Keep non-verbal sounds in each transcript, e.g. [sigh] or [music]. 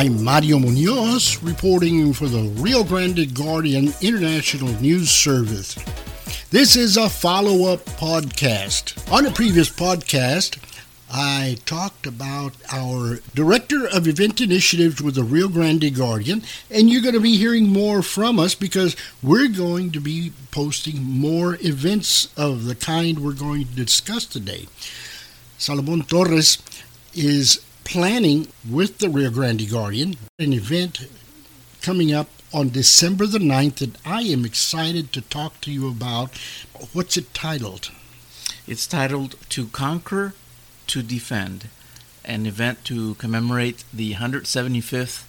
I'm Mario Munoz reporting for the Rio Grande Guardian International News Service. This is a follow up podcast. On a previous podcast, I talked about our Director of Event Initiatives with the Rio Grande Guardian, and you're going to be hearing more from us because we're going to be posting more events of the kind we're going to discuss today. Salomon Torres is planning with the Rio Grande Guardian an event coming up on December the 9th that I am excited to talk to you about. What's it titled? It's titled To Conquer, to Defend, an event to commemorate the 175th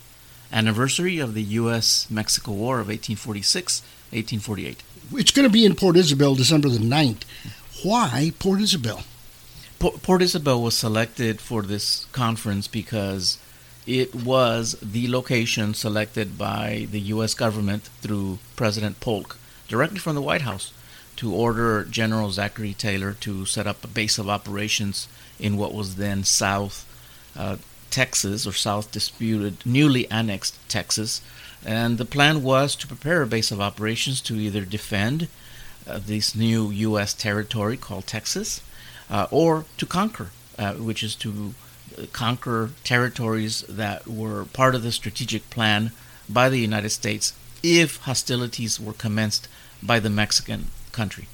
anniversary of the U.S. Mexico War of 1846 1848. It's going to be in Port Isabel December the 9th. Why Port Isabel? Port Isabel was selected for this conference because it was the location selected by the U.S. government through President Polk directly from the White House to order General Zachary Taylor to set up a base of operations in what was then South uh, Texas or South disputed, newly annexed Texas. And the plan was to prepare a base of operations to either defend uh, this new U.S. territory called Texas or to conquer, uh, which is to conquer territories that were part of the strategic plan by the United States if hostilities were commenced by the Mexican country.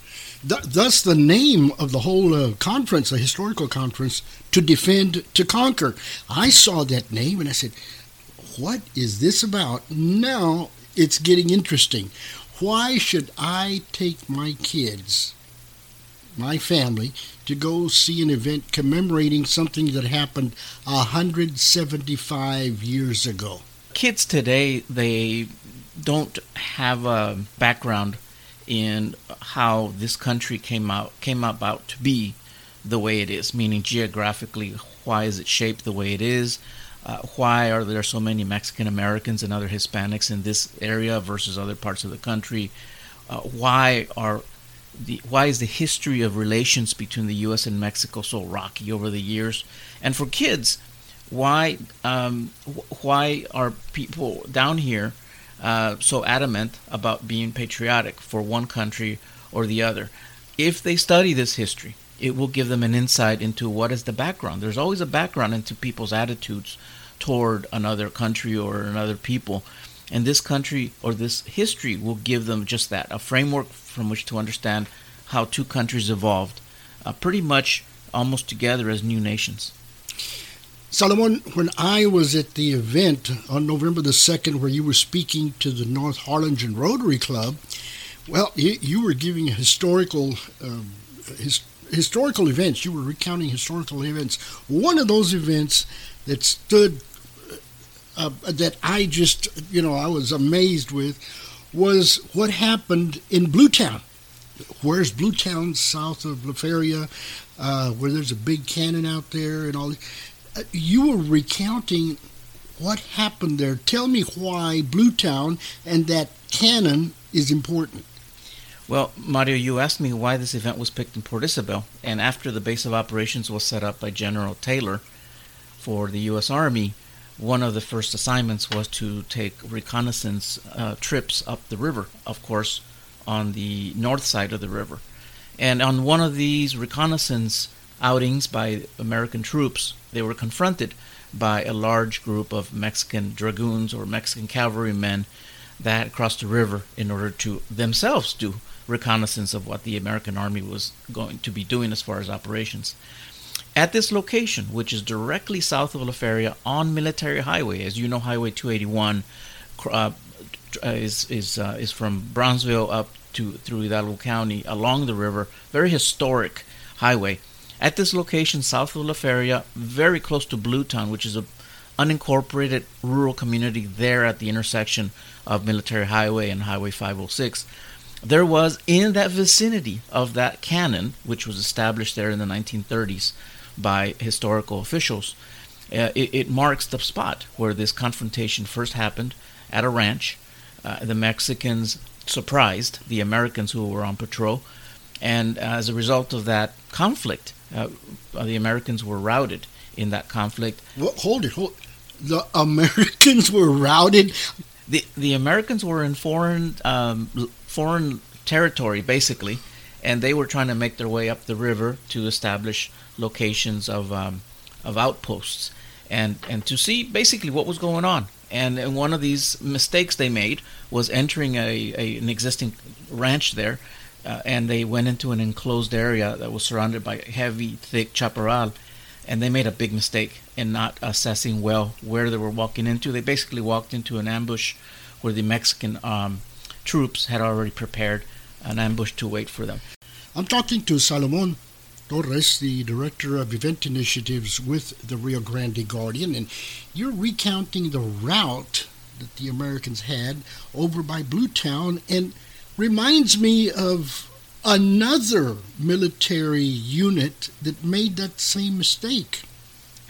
Thus, the name of the whole uh, conference, the historical conference, to defend, to conquer. I saw that name and I said, What is this about? Now it's getting interesting. Why should I take my kids my family, to go see an event commemorating something that happened 175 years ago. Kids today, they don't have a background in how this country came out came about to be the way it is, meaning geographically, why is it shaped the way it is? Uh, why are there so many Mexican Americans and other Hispanics in this area versus other parts of the country? Uh, why are the why is the history of relations between the U.S. and Mexico so rocky over the years? And for kids, why um, why are people down here uh, so adamant about being patriotic for one country or the other? If they study this history, it will give them an insight into what is the background. There's always a background into people's attitudes toward another country or another people. And this country or this history will give them just that a framework from which to understand how two countries evolved uh, pretty much almost together as new nations. Solomon, when I was at the event on November the 2nd, where you were speaking to the North Harlingen Rotary Club, well, you, were giving historical um, his, historical events. You were recounting historical events. One of those events that stood uh, that I just, you know, I was amazed with was what happened in Bluetown. Where's Bluetown, south of La Feria, uh, where there's a big cannon out there and all. Uh, you were recounting what happened there. Tell me why Bluetown and that cannon is important. Well, Mario, you asked me why this event was picked in Port Isabel, and after the base of operations was set up by General Taylor for the U.S. Army, one of the first assignments was to take reconnaissance uh, trips up the river, of course, on the north side of the river. And on one of these reconnaissance outings by American troops, they were confronted by a large group of Mexican dragoons or Mexican cavalrymen that crossed the river in order to themselves do reconnaissance of what the American army was going to be doing as far as operations. At this location, which is directly south of La Feria on Military Highway, as you know, Highway 281 uh, is is uh, is from Brownsville up to through Hidalgo County along the river. Very historic highway. At this location, south of La Feria, very close to Bluetown, which is a unincorporated rural community there at the intersection of Military Highway and Highway 506. There was in that vicinity of that cannon, which was established there in the 1930s, by historical officials. Uh, it, it, marks the spot where this confrontation first happened at a ranch. Uh, the Mexicans surprised the Americans who were on patrol, and as a result of that conflict, uh, the Americans were routed in that conflict. Well, hold it, hold. The Americans were routed. The the Americans were in foreign um, foreign territory basically, and they were trying to make their way up the river to establish locations of um, of outposts and and to see basically what was going on. And, and one of these mistakes they made was entering a, a an existing ranch there, uh, and they went into an enclosed area that was surrounded by heavy, thick chaparral, and they made a big mistake in not assessing well where they were walking into. They basically walked into an ambush where the Mexican um, troops had already prepared an ambush to wait for them. I'm talking to Salomon Torres, the Director of Event Initiatives with the Rio Grande Guardian, and you're recounting the route that the Americans had over by Bluetown and reminds me of another military unit that made that same mistake.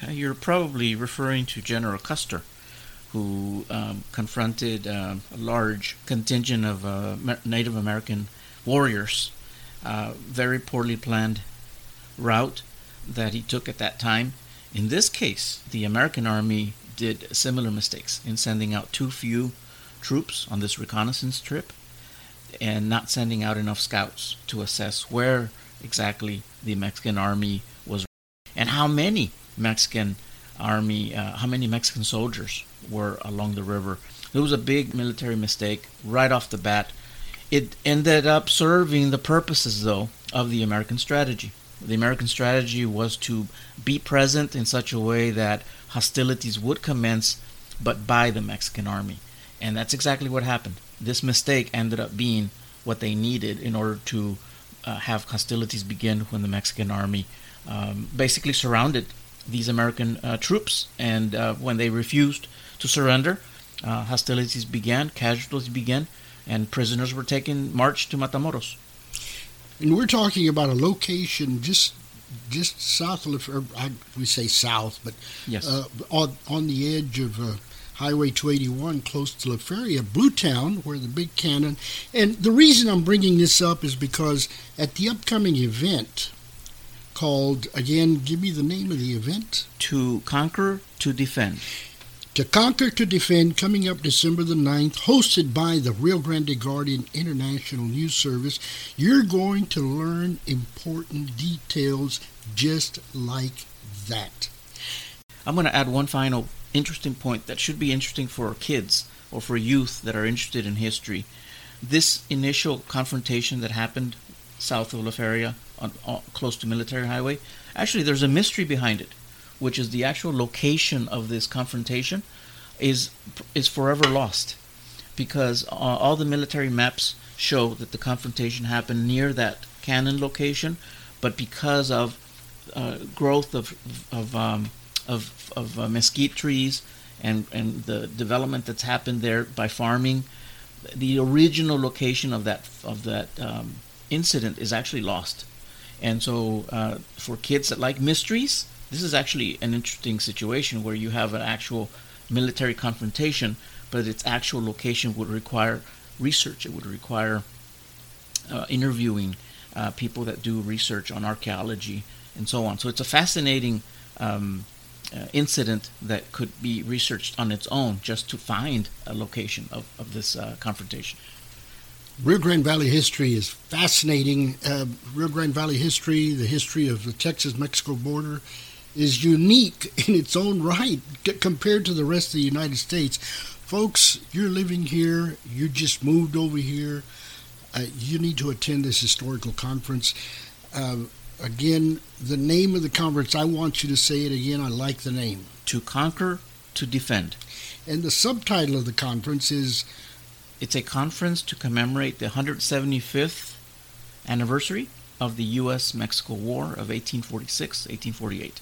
Uh, you're probably referring to General Custer, who um, confronted uh, a large contingent of uh, Native American warriors. Very poorly planned route that he took at that time. In this case, the American Army did similar mistakes in sending out too few troops on this reconnaissance trip and not sending out enough scouts to assess where exactly the Mexican army was and how many Mexican army, uh, how many Mexican soldiers were along the river. It was a big military mistake right off the bat. It ended up serving the purposes, though, of the American strategy. The American strategy was to be present in such a way that hostilities would commence, but by the Mexican army. And that's exactly what happened. This mistake ended up being what they needed in order to uh, have hostilities begin when the Mexican army um, basically surrounded these American uh, troops. And uh, when they refused to surrender, uh, hostilities began, casualties began, and prisoners were taken, marched to Matamoros. And we're talking about a location just just south of, or I, we say south, but yes. uh, on, on the edge of uh, Highway 281, close to La Feria, Blue Town, where the big cannon. And the reason I'm bringing this up is because at the upcoming event called, again, give me the name of the event. To Conquer, to Defend. To Conquer to Defend, coming up December the 9th, hosted by the Rio Grande Guardian International News Service, you're going to learn important details just like that. I'm going to add one final interesting point that should be interesting for kids or for youth that are interested in history. This initial confrontation that happened south of La Feria, on, on, close to Military Highway, actually, there's a mystery behind it which is the actual location of this confrontation, is is forever lost, because uh, all the military maps show that the confrontation happened near that cannon location, but because of uh, growth of of um, of, of uh, mesquite trees and and the development that's happened there by farming, the original location of that of that um, incident is actually lost, and so uh, for kids that like mysteries, this is actually an interesting situation where you have an actual military confrontation, but its actual location would require research. It would require uh, interviewing uh, people that do research on archaeology and so on. So it's a fascinating um, uh, incident that could be researched on its own just to find a location of, of this uh, confrontation. Rio Grande Valley history is fascinating. Uh, Rio Grande Valley history, the history of the Texas Mexico border, is unique [laughs] in its own right compared to the rest of the United States. Folks, you're living here, you just moved over here, uh, you need to attend this historical conference. Uh, again, the name of the conference, I want you to say it again. I like the name. To Conquer, to Defend. And the subtitle of the conference is It's a conference to commemorate the 175th anniversary of the U.S. Mexico War of 1846 1848.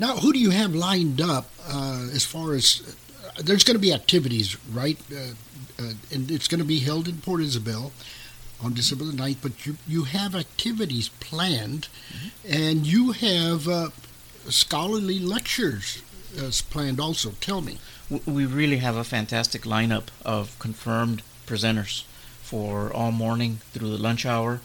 Now, who do you have lined up uh, as far as uh, there's going to be activities, right? Uh, uh, and it's going to be held in Port Isabel on December the 9th, but you, you have activities planned mm-hmm. and you have uh, scholarly lectures uh, planned also. Tell me. We really have a fantastic lineup of confirmed presenters for all morning through the lunch hour.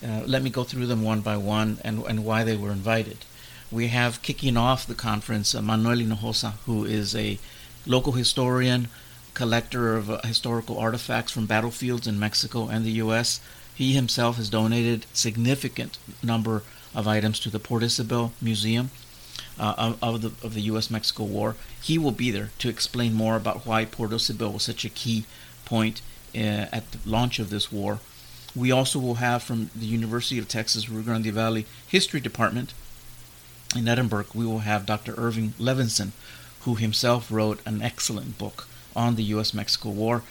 let me go through them one by one and, and why they were invited. We have kicking off the conference uh, Manuel Hinojosa, who is a local historian, collector of uh, historical artifacts from battlefields in Mexico and the U.S. He himself has donated significant number of items to the Port Isabel Museum uh, of, the of the U.S.-Mexico War. He will be there to explain more about why Port Isabel was such a key point uh, at the launch of this war. We also will have from the University of Texas Rio Grande Valley History Department in Edinburg. We will have Dr. Irving Levinson, who himself wrote an excellent book on the U.S.-Mexico War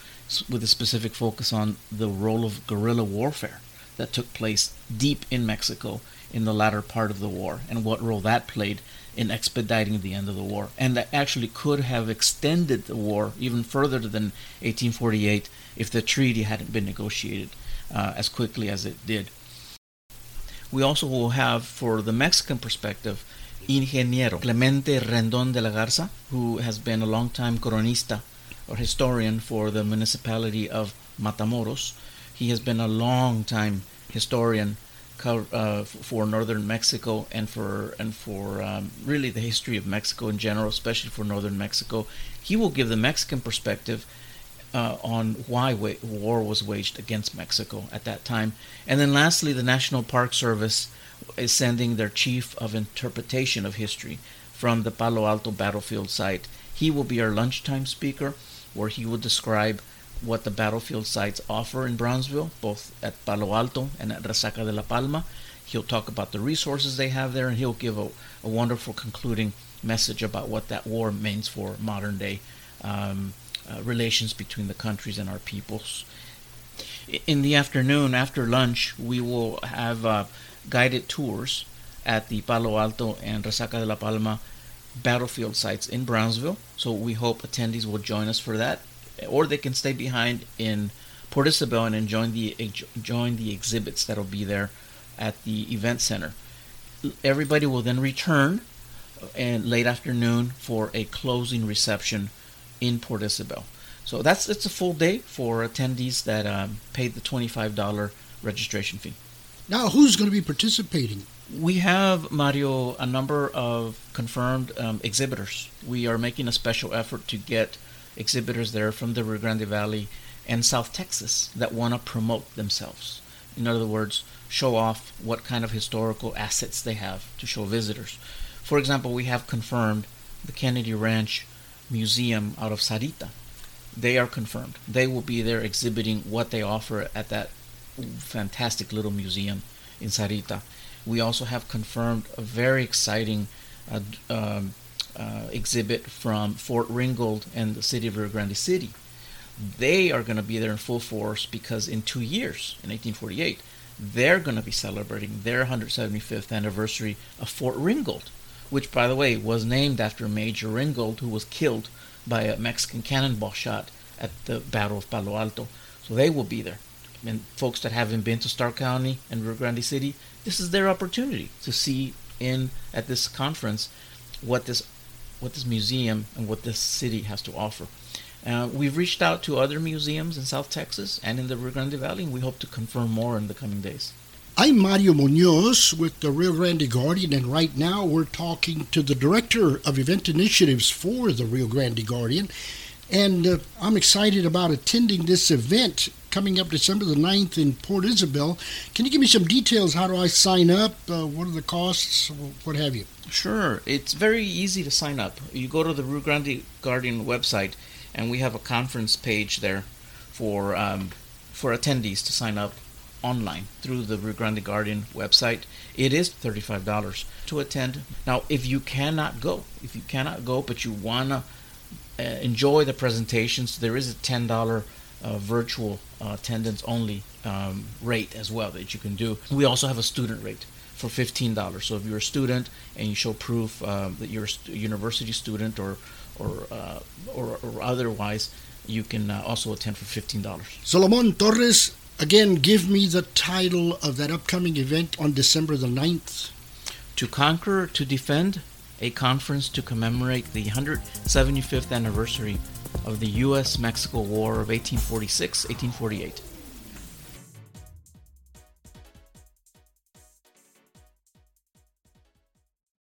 with a specific focus on the role of guerrilla warfare that took place deep in Mexico in the latter part of the war and what role that played in expediting the end of the war. And that actually could have extended the war even further than 1848 if the treaty hadn't been negotiated uh, as quickly as it did. We also will have, for the Mexican perspective, Ingeniero Clemente Rendon de la Garza, who has been a long-time coronista or historian for the municipality of Matamoros. He has been a long time historian uh, for northern Mexico and for and for um, really the history of Mexico in general, especially for northern Mexico. He will give the Mexican perspective uh, on why wa- war was waged against Mexico at that time. And then lastly, the National Park Service is sending their chief of interpretation of history from the Palo Alto battlefield site. He will be our lunchtime speaker where he will describe what the battlefield sites offer in Brownsville, both at Palo Alto and at Resaca de la Palma. He'll talk about the resources they have there, and he'll give a, a wonderful concluding message about what that war means for modern day um, uh, relations between the countries and our peoples. In the afternoon, after lunch, we will have uh, guided tours at the Palo Alto and Resaca de la Palma battlefield sites in Brownsville. So we hope attendees will join us for that, or they can stay behind in Port Isabel and join the join the exhibits that'll be there at the event center. Everybody will then return in late afternoon for a closing reception in Port Isabel. So that's it's a full day for attendees that um, paid the twenty-five dollar registration fee. Now, who's going to be participating? We have, Mario, a number of confirmed um, exhibitors. We are making a special effort to get exhibitors there from the Rio Grande Valley and South Texas that want to promote themselves. In other words, show off what kind of historical assets they have to show visitors. For example, we have confirmed the Kenedy Ranch Museum out of Sarita. They are confirmed. They will be there exhibiting what they offer at that fantastic little museum in Sarita. We also have confirmed a very exciting uh, um, uh, exhibit from Fort Ringgold and the city of Rio Grande City. They are going to be there in full force because in two years, in 1848, they're going to be celebrating their 175th anniversary of Fort Ringgold, which, by the way, was named after Major Ringgold, who was killed by a Mexican cannonball shot at the Battle of Palo Alto. So they will be there and folks that haven't been to Starr County and Rio Grande City, this is their opportunity to see in at this conference what this what this museum and what this city has to offer. Uh, we've reached out to other museums in South Texas and in the Rio Grande Valley, and we hope to confirm more in the coming days. I'm Mario Munoz with the Rio Grande Guardian, and right now we're talking to the Director of Event Initiatives for the Rio Grande Guardian. And uh, I'm excited about attending this event coming up December the 9th in Port Isabel. Can you give me some details? How do I sign up? Uh, what are the costs? What have you? Sure. It's very easy to sign up. You go to the Rio Grande Guardian website, and we have a conference page there for um, for attendees to sign up online through the Rio Grande Guardian website. It is $35 to attend. Now, if you cannot go, if you cannot go, but you want to uh, enjoy the presentations, there is a $10 uh, virtual uh, attendance only um, rate as well that you can do. We also have a student rate for $15. So if you're a student and you show proof um, that you're a university student or or, uh, or, or otherwise, you can uh, also attend for $15. Solomon Torres, again, give me the title of that upcoming event on December the 9th. To Conquer, to Defend, a conference to commemorate the 175th anniversary of the U.S. Mexico War of 1846 1848.